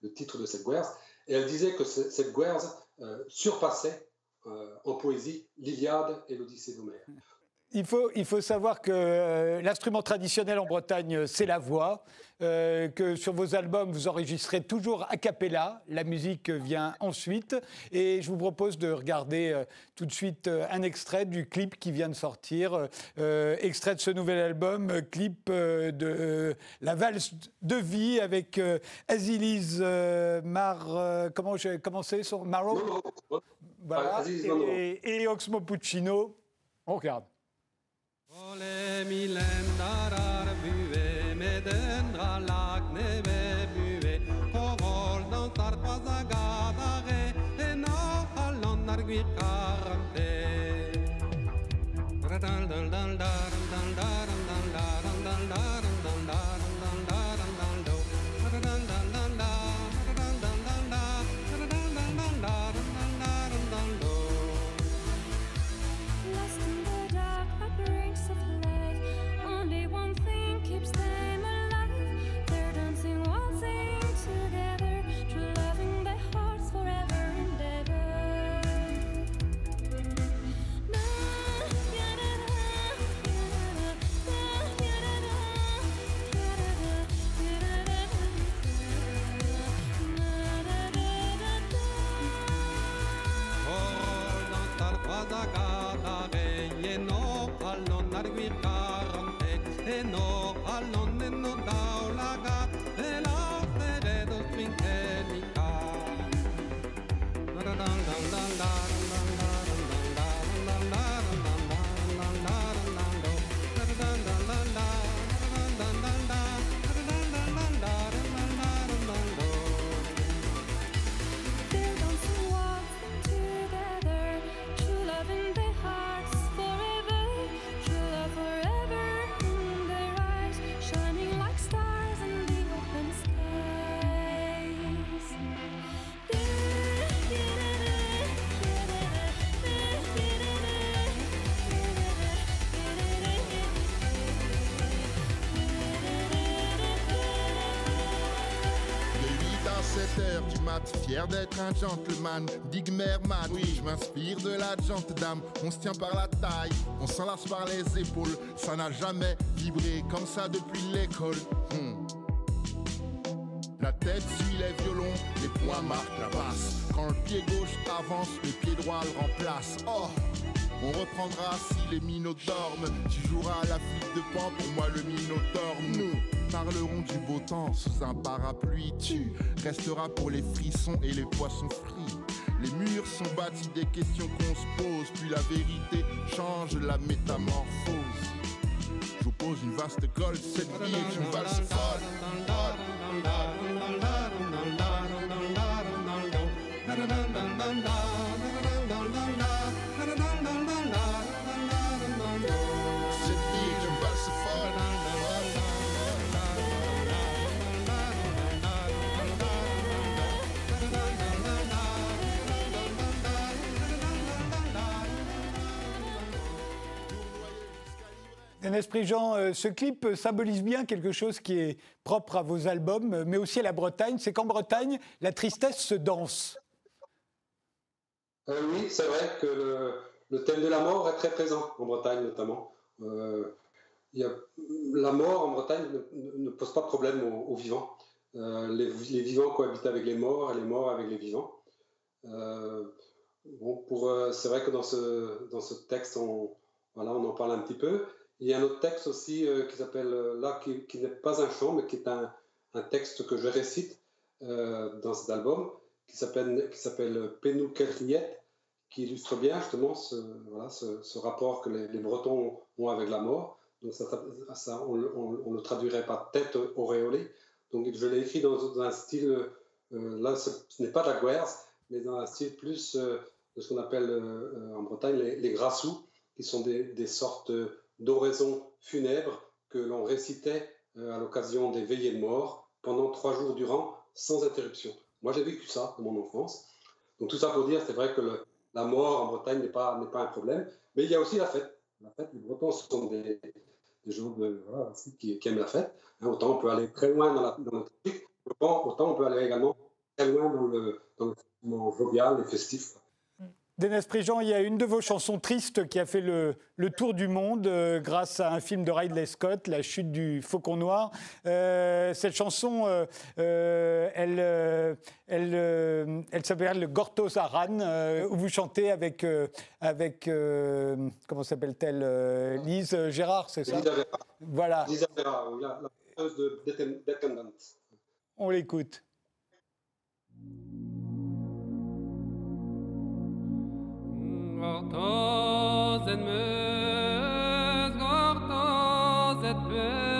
le, titre de cette guerre. Et elle disait que cette guerre euh, surpassait euh, en poésie l'Iliade et l'Odyssée d'Homère. Il faut, il faut savoir que euh, l'instrument traditionnel en Bretagne, c'est la voix, euh, que sur vos albums, vous enregistrez toujours a cappella, la musique vient ensuite, et je vous propose de regarder euh, tout de suite un extrait du clip qui vient de sortir, extrait de ce nouvel album, clip de La valse de vie avec Azilis Mar... comment, comment c'est son... Marrow voilà, et, et Oxmo Puccino. On regarde. Fier d'être un gentleman, digmerman. Oui, je m'inspire de la gente dame. On se tient par la taille, on s'enlace par les épaules. Ça n'a jamais vibré comme ça depuis l'école. Hmm. La tête suit les violons, les poings marquent la basse. Quand le pied gauche avance, le pied droit le remplace. Oh, on reprendra si les minots dorment. Tu joueras à la flûte de pan, pour moi le minotaure. Nous parlerons du beau temps sous un parapluie. Tu resteras pour les frissons et les poissons frits. Les murs sont bâtis des questions qu'on se pose, puis la vérité change la métamorphose. Je vous pose une vaste colle, cette vie est une valse folle. Esprit Jean, euh, ce clip symbolise bien quelque chose qui est propre à vos albums, mais aussi à la Bretagne. C'est qu'en Bretagne, la tristesse se danse. Euh, oui, c'est vrai que le, thème de la mort est très présent en Bretagne notamment. Euh, la mort en Bretagne ne, pose pas de problème aux, vivants. les, vivants cohabitent avec les morts et les morts avec les vivants. c'est vrai que dans ce, dans ce texte, on, voilà, on en parle un petit peu. Il y a un autre texte aussi euh, qui s'appelle, euh, là, qui, n'est pas un chant, mais qui est un, un texte que je récite euh, dans cet album, qui s'appelle, qui s'appelle qui illustre bien justement ce, voilà, ce, rapport que les, Bretons ont avec la mort. Donc ça, on, le traduirait par tête auréolée. Donc je l'ai écrit dans, un style, là ce, n'est pas de la guerre, mais dans un style plus de ce qu'on appelle en Bretagne les, les, grassous, qui sont des, des sortes d'oraisons funèbres que l'on récitait à l'occasion des veillées de mort pendant trois jours durant, sans interruption. Moi, j'ai vécu ça dans mon enfance. Donc tout ça pour dire, c'est vrai que la mort en Bretagne n'est pas, n'est pas un problème, mais il y a aussi la fête. La fête, les Bretons sont des, gens qui, aiment la fête. Hein, autant on peut aller très loin dans, la, dans truc, autant, on peut aller également très loin dans le, dans le jovial et festif. Denis Prigent, il y a une de vos chansons tristes qui a fait le, tour du monde euh, grâce à un film de Ridley Scott, La chute du faucon noir. Euh, cette chanson, euh, elle, elle, elle s'appelle Gortos Aran, où vous chantez avec, avec comment s'appelle-t-elle Lise Gérard, c'est ça? Lise Gérard. Voilà. Gérard, la, la de On l'écoute. Gortoz et meus, gortoz et meus.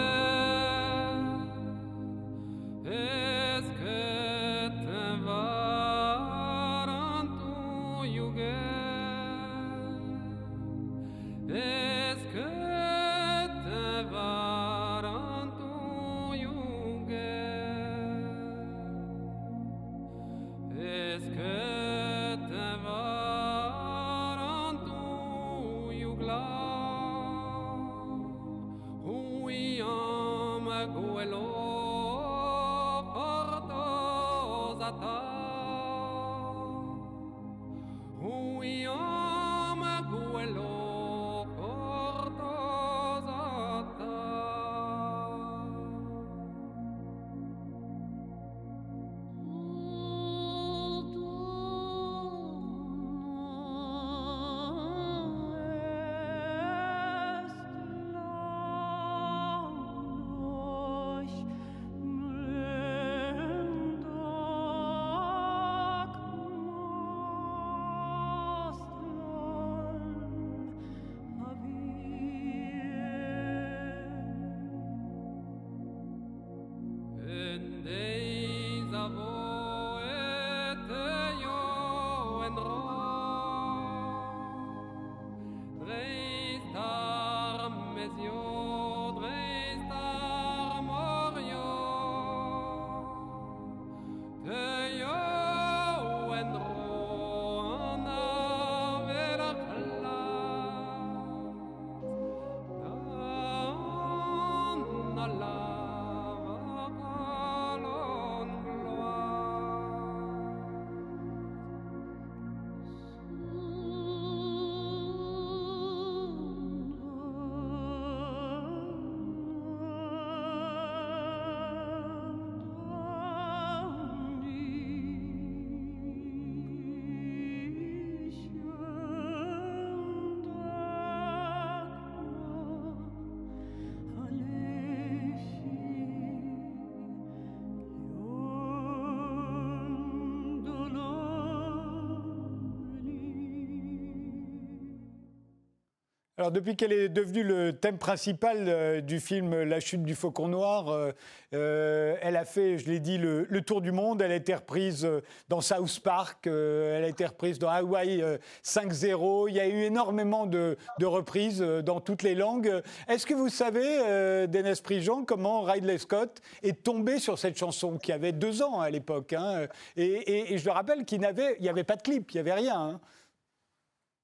Alors depuis qu'elle est devenue le thème principal euh, du film La chute du faucon noir, euh, euh, elle a fait, je l'ai dit, le, tour du monde. Elle a été reprise dans South Park, elle a été reprise dans Hawaii 5-0. Il y a eu énormément de, reprises dans toutes les langues. Est-ce que vous savez, Dennis Prigent, comment Ridley Scott est tombé sur cette chanson qui avait deux ans à l'époque hein, et, je le rappelle qu'il n'y avait, pas de clip, il n'y avait rien. Hein.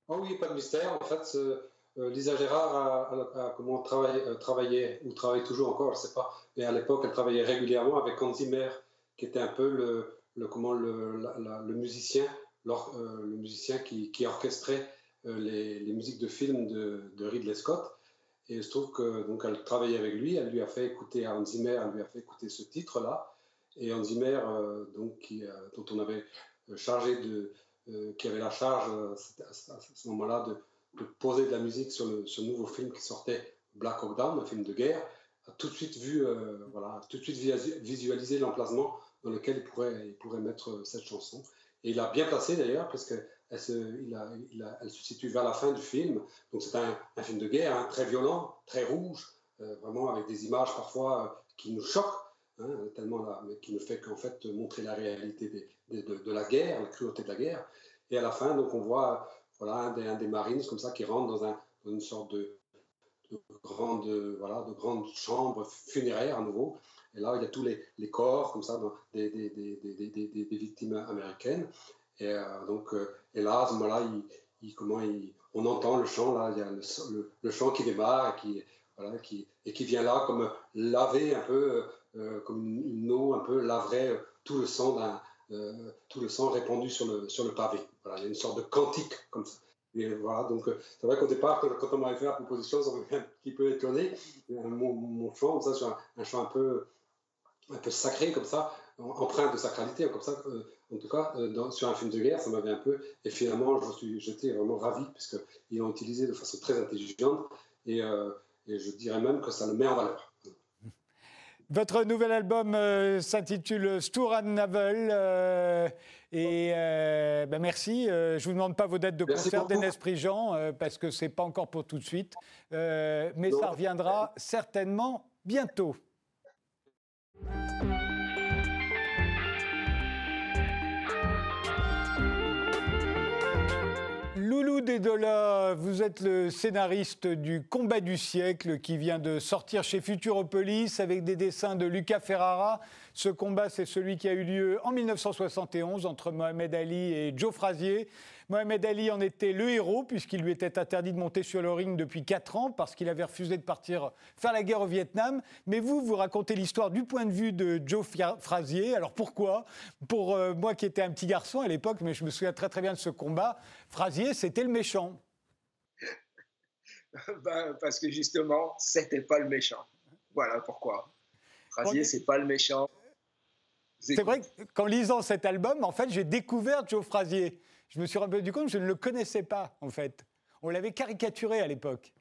Oh oui, pas de mystère. En fait, Lisa Gérard a, comment euh, travaillé, ou travaille toujours encore, je ne sais pas, mais à l'époque, elle travaillait régulièrement avec Hans Zimmer, qui était un peu le, comment, le, musicien, euh, le musicien qui, orchestrait les, musiques de films de, Ridley Scott. Et il se trouve que donc elle travaillait avec lui, elle lui a fait écouter Hans Zimmer, elle lui a fait écouter ce titre-là. Et Hans Zimmer, donc, qui, dont on avait chargé de, qui avait la charge à ce moment-là de poser de la musique sur ce nouveau film qui sortait, Black Hawk Down, un film de guerre, a tout de suite vu, euh, voilà, tout de suite visualisé l'emplacement dans lequel il pourrait, il pourrait mettre cette chanson. Et il a bien placé d'ailleurs, parce qu'elle se, elle se situe vers la fin du film. Donc c'est un, film de guerre, hein, très violent, très rouge, euh, vraiment avec des images parfois euh, qui nous choquent, hein, tellement là, mais qui ne fait qu'en fait montrer la réalité de, la guerre, la cruauté de la guerre. Et à la fin, donc on voit voilà, un, des, Marines comme ça qui rentre dans, un, dans une sorte de, grande, chambre funéraire à nouveau. Et là, il y a tous les, corps, comme ça, des, victimes américaines. Et, euh, donc, euh, et comment on entend le chant, là, il y a le, chant qui démarre et qui, vient là comme laver un peu, euh, comme une, eau un peu laverait tout le sang répandu sur le pavé. Y a une sorte de cantique comme ça. Et voilà, donc c'est vrai qu'au départ, quand, on m'avait fait la proposition, ça m'avait un petit peu étonné. Mon, mon chant, ça, sur un chant un peu un peu sacré comme ça, empreinte de sacralité, comme ça, euh, en tout cas, euh, sur un film de guerre, ça m'avait un peu. Et finalement, j'étais vraiment ravi, puisqu'ils l'ont utilisé de façon très intelligente, euh, et, je dirais même que ça le met en valeur. Votre nouvel album s'intitule Sturan Navel. et ben merci. je ne vous demande pas vos dates de concert d'Esprit Jean, parce que ce n'est pas encore pour tout de suite. mais ça reviendra certainement bientôt. Vous êtes le scénariste du Combat du siècle qui vient de sortir chez Futuropolis avec des dessins de Luca Ferrara. Ce combat, c'est celui qui a eu lieu en 1971 entre Mohamed Ali et Joe Frazier. Mohamed Ali en était le héros puisqu'il lui était interdit de monter sur le ring depuis 4 ans parce qu'il avait refusé de partir faire la guerre au Vietnam. Mais vous, vous racontez l'histoire du point de vue de Joe Frazier. Alors pourquoi? Pour euh, moi qui étais un petit garçon à l'époque, mais je me souviens très très bien de ce combat, Frazier, c'était le méchant. ben, parce que justement, c'était pas le méchant. Voilà pourquoi. Frazier, c'est pas le méchant. C'est vrai qu'en lisant cet album, en fait, j'ai découvert Joe Frazier je me suis rendu compte que je ne le connaissais pas, en fait. On l'avait caricaturé à l'époque.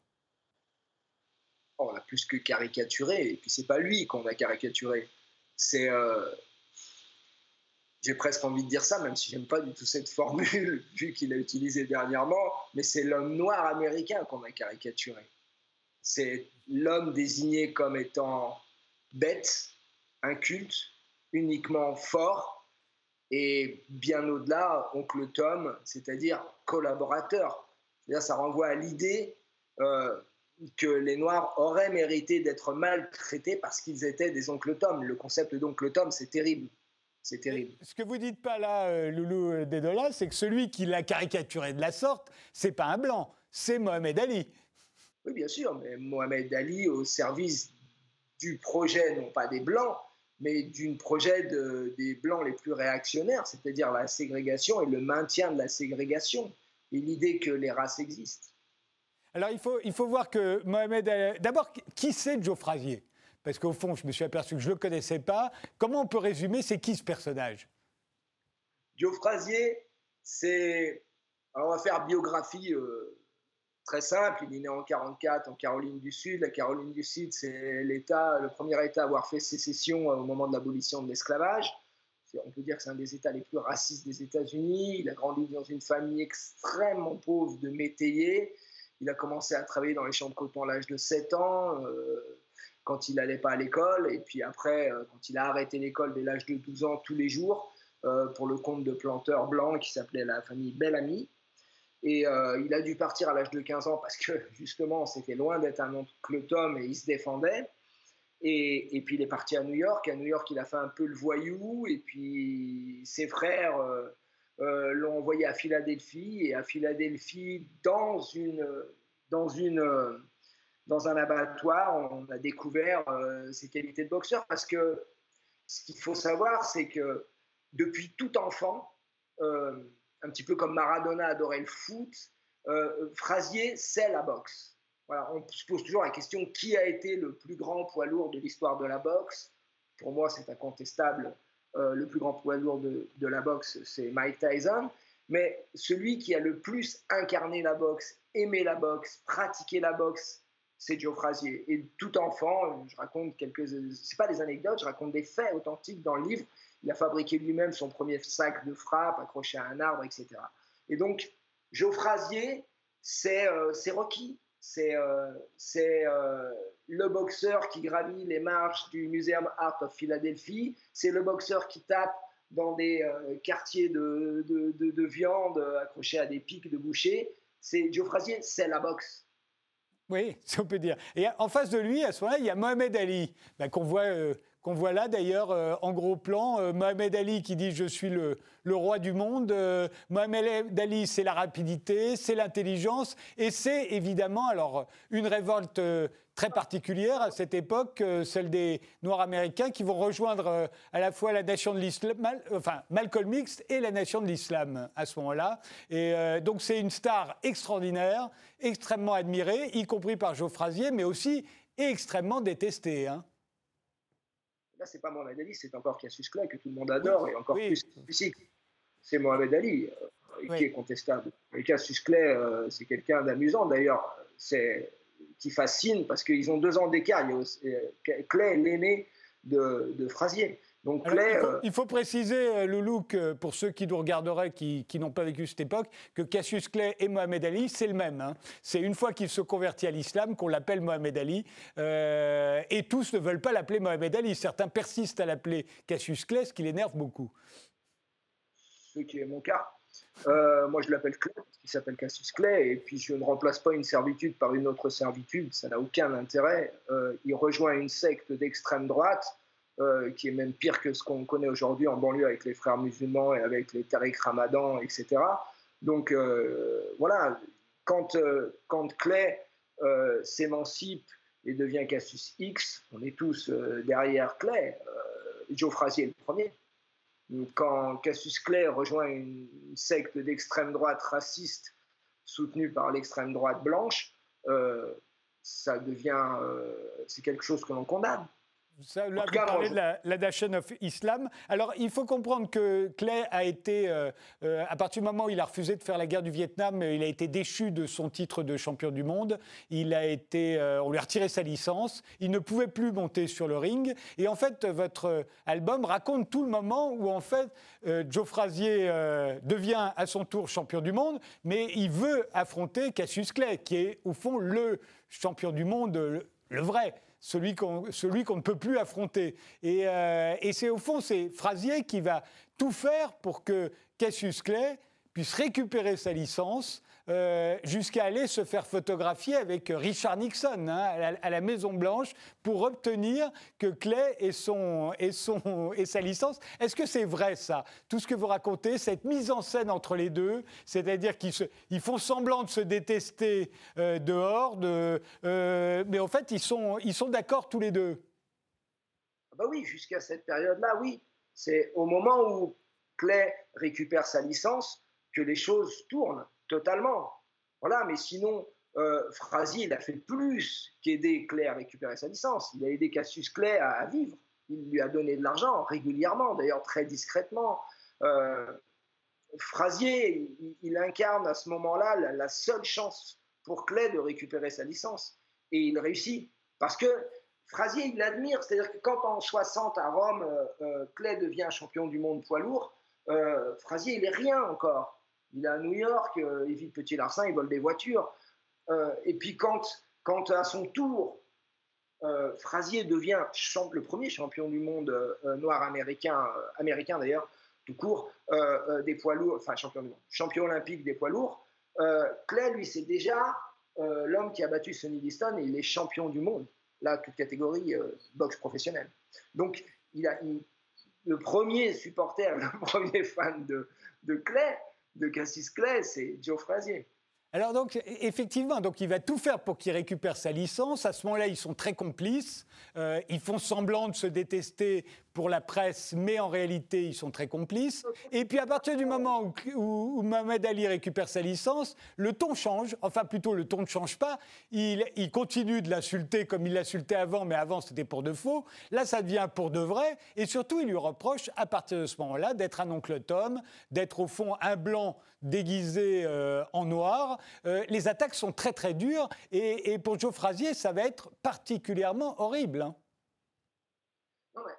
Oh, on l'a plus que caricaturé, et puis c'est pas lui qu'on a caricaturé. C'est. Euh, j'ai presque envie de dire ça, même si j'aime pas du tout cette formule, vu qu'il a utilisé dernièrement, mais c'est l'homme noir américain qu'on a caricaturé. C'est l'homme désigné comme étant bête, inculte, uniquement fort, et bien au-delà, oncle Tom, c'est-à-dire collaborateur. cest ça renvoie à l'idée euh, que les Noirs auraient mérité d'être maltraités parce qu'ils étaient des oncles Tom. Le concept d'oncle Tom, c'est terrible. C'est terrible. Ce que vous dites pas là, euh, Loulou Dedola, c'est que celui qui l'a caricaturé de la sorte, c'est pas un blanc, c'est Mohamed Ali. Oui, bien sûr, mais Mohamed Ali au service du projet, non pas des blancs, mais d'une projet des Blancs les plus réactionnaires, c'est-à-dire la ségrégation et le maintien de la ségrégation, et l'idée que les races existent. Alors il faut, il faut voir que Mohamed... D'abord, qui c'est Joe Frazier? Parce qu'au fond, je me suis aperçu que je ne le connaissais pas. Comment on peut résumer, c'est qui ce personnage? Joe Frazier, c'est... on va faire biographie euh, très simple. Il est né en 44 en Caroline du Sud. La Caroline du Sud, c'est l'État, le premier État à avoir fait sécession euh, au moment de l'abolition de l'esclavage. On peut dire que c'est un des États les plus racistes des États-Unis. Il a grandi dans une famille extrêmement pauvre de métayers. Il a commencé à travailler dans les champs de coton à l'âge de 7 ans, euh, quand il n'allait pas à l'école. Et puis après, euh, quand il a arrêté l'école dès l'âge de 12 ans, tous les jours, pour le compte de planteurs blancs qui s'appelait la famille Bellamy. Et euh, il a dû partir à l'âge de 15 ans parce que justement, c'était loin d'être un oncle Tom et il se défendait. Et, puis il est parti à New York. À New York, il a fait un peu le voyou. Et puis ses frères euh, euh, l'ont envoyé à Philadelphie. Et à Philadelphie, dans, dans, une, dans un abattoir, on a découvert ses qualités de boxeur. Parce que ce qu'il faut savoir, c'est que depuis tout enfant, un petit peu comme Maradona adorait le foot, euh, Frazier, c'est la boxe. Voilà, on se pose toujours la question qui a été le plus grand poids lourd de l'histoire de la boxe? Pour moi, c'est incontestable. Euh, le plus grand poids lourd de, la boxe, c'est Mike Tyson. Mais celui qui a le plus incarné la boxe, aimé la boxe, pratiqué la boxe, c'est Joe Frazier. Et tout enfant, je raconte quelques, c'est pas des anecdotes, je raconte des faits authentiques dans le livre. Il a fabriqué lui-même son premier sac de frappe accroché à un arbre, etc. Et donc, Geoffrasier, c'est euh, Rocky. C'est euh, euh, le boxeur qui gravit les marches du Museum Art of Philadelphie. C'est le boxeur qui tape dans des quartiers de, de, de, viande accrochés à des pics de boucher. C'est Geoffrasier, c'est la boxe. Oui, si on peut dire. Et en face de lui, à ce moment-là, il y a Mohamed Ali, ben, qu'on voit, euh, qu'on voit là d'ailleurs euh, en gros plan. Euh, Mohamed Ali qui dit Je suis le, roi du monde. Mohamed Ali, c'est la rapidité, c'est l'intelligence et c'est évidemment alors une révolte très particulière à cette époque, euh, celle des Noirs américains qui vont rejoindre euh, à la fois la nation de l'islam, enfin Malcolm X et la nation de l'islam à ce moment-là. Et euh, donc c'est une star extraordinaire, extrêmement admirée, y compris par Joe Frazier, mais aussi extrêmement détestée. Hein. Là, c'est pas Mohamed Ali, c'est encore Cassius Clay que tout le monde adore et encore plus physique. C'est Mohamed Ali qui est contestable. Et Cassius Clay, c'est quelqu'un d'amusant d'ailleurs. C'est qui fascine parce qu'ils ont deux ans d'écart. Euh, Clay est l'aîné de, de Frasier. Donc euh, il, faut, préciser, euh, Loulou, que pour ceux qui nous regarderaient, qui, n'ont pas vécu cette époque, que Cassius Clay et Mohamed Ali, c'est le même. Hein. C'est une fois qu'il se convertit à l'islam qu'on l'appelle Mohamed Ali. et tous ne veulent pas l'appeler Mohamed Ali. Certains persistent à l'appeler Cassius Clay, ce qui l'énerve beaucoup. Ce qui est mon cas. Euh, moi, je l'appelle Clay parce qu'il s'appelle Cassius Clay, et puis je ne remplace pas une servitude par une autre servitude, ça n'a aucun intérêt. Euh, il rejoint une secte d'extrême droite, euh, qui est même pire que ce qu'on connaît aujourd'hui en banlieue avec les frères musulmans et avec les Tariq Ramadan, etc. Donc voilà, quand, quand Clay s'émancipe et devient Cassius X, on est tous derrière Clay. Joe Frazier est le premier quand Cassius Clay rejoint une secte d'extrême droite raciste soutenue par l'extrême droite blanche, euh, ça devient, euh, c'est quelque chose que l'on condamne. Ça, là, vous parlez de la, Nation of Islam. Alors, il faut comprendre que Clay a été, euh, euh, à partir du moment où il a refusé de faire la guerre du Vietnam, il a été déchu de son titre de champion du monde. Il a été, euh, on lui a retiré sa licence. Il ne pouvait plus monter sur le ring. Et en fait, votre album raconte tout le moment où, en fait, Joe Frazier devient à son tour champion du monde, mais il veut affronter Cassius Clay, qui est, au fond, le champion du monde, le vrai celui qu'on ne peut plus affronter. Euh, et, c'est au fond, c'est Frasier qui va tout faire pour que Cassius Clay puisse récupérer sa licence euh, jusqu'à aller se faire photographier avec Richard Nixon hein, à, la, Maison Blanche pour obtenir que Clay ait, son, son, et sa licence. Est-ce que c'est vrai ça Tout ce que vous racontez, cette mise en scène entre les deux, c'est-à-dire qu'ils ils font semblant de se détester euh, dehors, de, euh, mais en fait ils sont, ils sont d'accord tous les deux. Bah oui, jusqu'à cette période-là, oui. C'est au moment où Clay récupère sa licence que les choses tournent totalement. Voilà, mais sinon, euh, Frasier, il a fait plus qu'aider Clay à récupérer sa licence. Il a aidé Cassius Clay à, vivre. Il lui a donné de l'argent régulièrement, d'ailleurs très discrètement. Euh, Frasier, il, incarne à ce moment-là la, seule chance pour Clay de récupérer sa licence. Et il réussit. Parce que Frasier, il l'admire. C'est-à-dire que quand en 60 à Rome, euh, euh, Clay devient champion du monde poids lourd, Frasier, il est rien encore. Il est à New York, euh, il vit petit larcin, il vole des voitures. Euh, et puis quand, quand à son tour, euh, Frasier devient le premier champion du monde noir américain, américain d'ailleurs, tout court, des poids lourds, enfin champion du monde, champion olympique des poids lourds. Clay, lui, c'est déjà l'homme qui a battu Sonny Liston et il est champion du monde, là, toute catégorie boxe professionnelle. Donc, il a, le premier supporter, le premier fan de Clay, de Cassis Clay, c'est Joe Frazier. Alors donc e-, effectivement, donc il va tout faire pour qu'il récupère sa licence. À ce moment-là, ils sont très complices. Euh, ils font semblant de se détester pour la presse, mais en réalité, ils sont très complices. Et puis à partir du moment où, Mohamed Ali récupère sa licence, le ton change. Enfin plutôt, le ton ne change pas. Il, continue de l'insulter comme il l'insultait avant, mais avant c'était pour de faux. Là, ça devient pour de vrai. Et surtout, il lui reproche à partir de ce moment-là d'être un oncle Tom, d'être au fond un blanc déguisé euh, en noir. Euh, les attaques sont très très dures et, pour Joe Frazier, ça va être particulièrement horrible. Hein.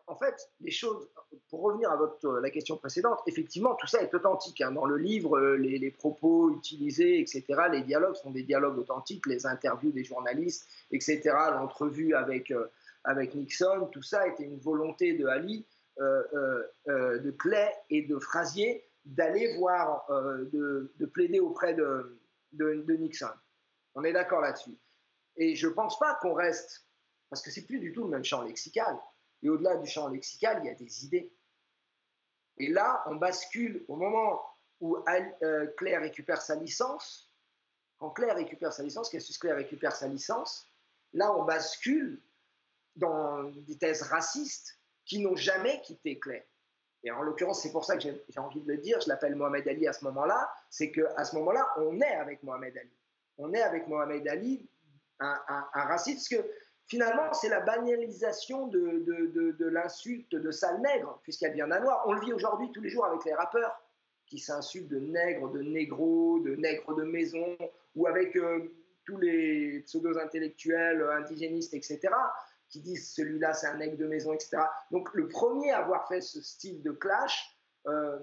En fait, les choses, pour revenir à votre, la question précédente, effectivement, tout ça est authentique. Hein. Dans le livre, les, propos utilisés, etc., les dialogues sont des dialogues authentiques, les interviews des journalistes, etc., l'entrevue avec, avec Nixon, tout ça était une volonté de Ali, de Clay et de Frasier d'aller voir, de, de, plaider auprès de, de Nixon. On est d'accord là-dessus. Et je ne pense pas qu'on reste, parce que c'est plus du tout le même champ lexical. Et au-delà du champ lexical, il y a des idées. Et là, on bascule au moment où euh, Claire récupère sa licence. Quand Claire récupère sa licence, qu'est-ce Claire récupère sa licence? Là, on bascule dans des thèses racistes qui n'ont jamais quitté Claire. Et en l'occurrence, c'est pour ça que j'ai envie de le dire, je l'appelle Mohamed Ali à ce moment-là, c'est qu'à ce moment-là, on est avec Mohamed Ali. On est avec Mohamed Ali, un, raciste, parce que finalement, c'est la banalisation de, de, de, l'insulte de sale nègre, puisqu'il y a bien un noir. On le vit aujourd'hui tous les jours avec les rappeurs qui s'insultent de nègres, de négros, de nègres de maison, ou avec euh, tous les pseudo-intellectuels, indigénistes, etc., qui disent celui-là c'est un nègre de maison, etc. Donc le premier à avoir fait ce style de clash, euh,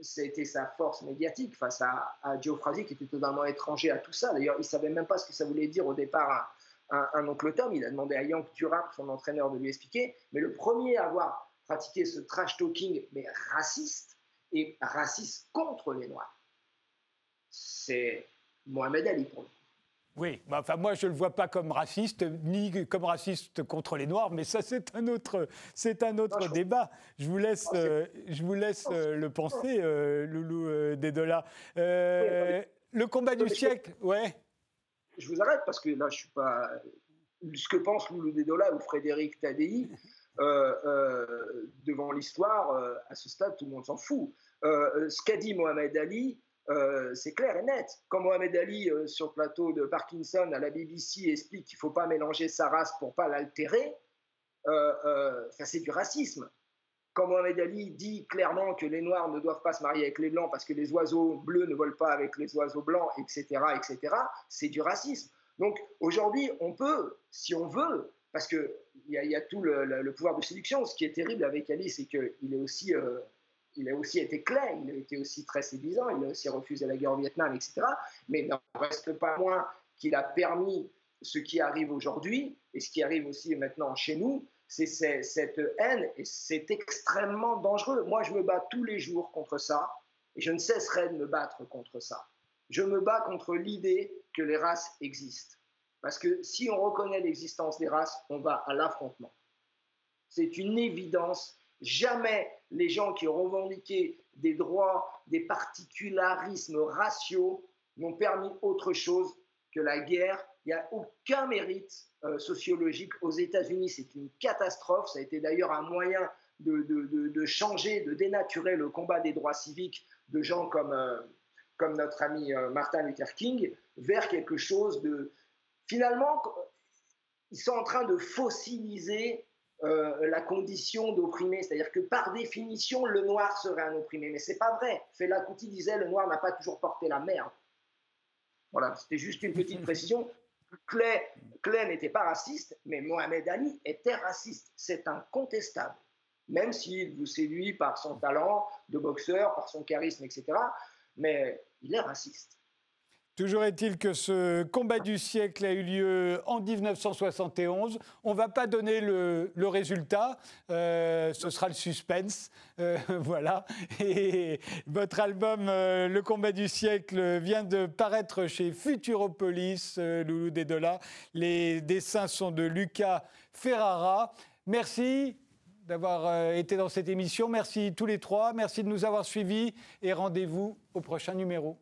c'était sa force médiatique face à, à qui était totalement étranger à tout ça. D'ailleurs, il ne savait même pas ce que ça voulait dire au départ un, oncle Tom. Il a demandé à Yank Turap, son entraîneur, de lui expliquer. Mais le premier à avoir pratiqué ce trash talking, mais raciste, et raciste contre les Noirs, c'est Mohamed Ali pour lui. Oui, bah, enfin moi je ne le vois pas comme raciste, ni comme raciste contre les Noirs, mais ça c'est un autre, c'est un autre débat. Je vous laisse, euh, je vous laisse euh, le penser, euh, Loulou Dédola. le combat du siècle, ouais je vous arrête parce que là, je suis pas. Ce que pense Loulou Dedola ou Frédéric Tadei, euh, euh, devant l'histoire, euh, à ce stade, tout le monde s'en fout. ce qu'a dit Mohamed Ali, c'est clair et net. Quand Mohamed Ali, sur le plateau de Parkinson à la BBC, explique qu'il ne faut pas mélanger sa race pour pas l'altérer, ça c'est du racisme. Quand Mohamed Ali dit clairement que les Noirs ne doivent pas se marier avec les Blancs parce que les oiseaux bleus ne volent pas avec les oiseaux blancs, etc., etc., c'est du racisme. Donc aujourd'hui, on peut, si on veut, parce qu'il y, a, y a tout le, pouvoir de séduction. Ce qui est terrible avec Ali, c'est qu'il est aussi, euh, il a aussi été clair, il a été aussi très séduisant, il a aussi refusé la guerre au Vietnam, etc. Mais il n'en reste pas moins qu'il a permis ce qui arrive aujourd'hui et ce qui arrive aussi maintenant chez nous, c'est cette haine et c'est extrêmement dangereux. Moi, je me bats tous les jours contre ça et je ne cesserai de me battre contre ça. Je me bats contre l'idée que les races existent. Parce que si on reconnaît l'existence des races, on va à l'affrontement. C'est une évidence. Jamais les gens qui ont revendiqué des droits, des particularismes raciaux n'ont permis autre chose que la guerre. Il n'y a aucun mérite euh, sociologique aux États-Unis. C'est une catastrophe. Ça a été d'ailleurs un moyen de, changer, de dénaturer le combat des droits civiques de gens comme, euh, comme notre ami euh, Martin Luther King vers quelque chose de... Finalement, ils sont en train de fossiliser la condition d'opprimé, c'est-à-dire que par définition, le noir serait un opprimé. Mais c'est pas vrai. Fela Kuti disait le noir n'a pas toujours porté la merde. Voilà, c'était juste une petite précision. Clay, n'était pas raciste, mais Mohamed Ali était raciste. C'est incontestable. Même s'il vous séduit par son talent de boxeur, par son charisme, etc. Mais il est raciste. Toujours est-il que ce combat du siècle a eu lieu en 1971. On ne va pas donner le, résultat, euh, ce sera le suspense. Euh, voilà. Et votre album euh, Le combat du siècle vient de paraître chez Futuropolis, Loulou Dedola. Les dessins sont de Lucas Ferrara. Merci d'avoir été dans cette émission. Merci tous les trois. Merci de nous avoir suivis et rendez-vous au prochain numéro.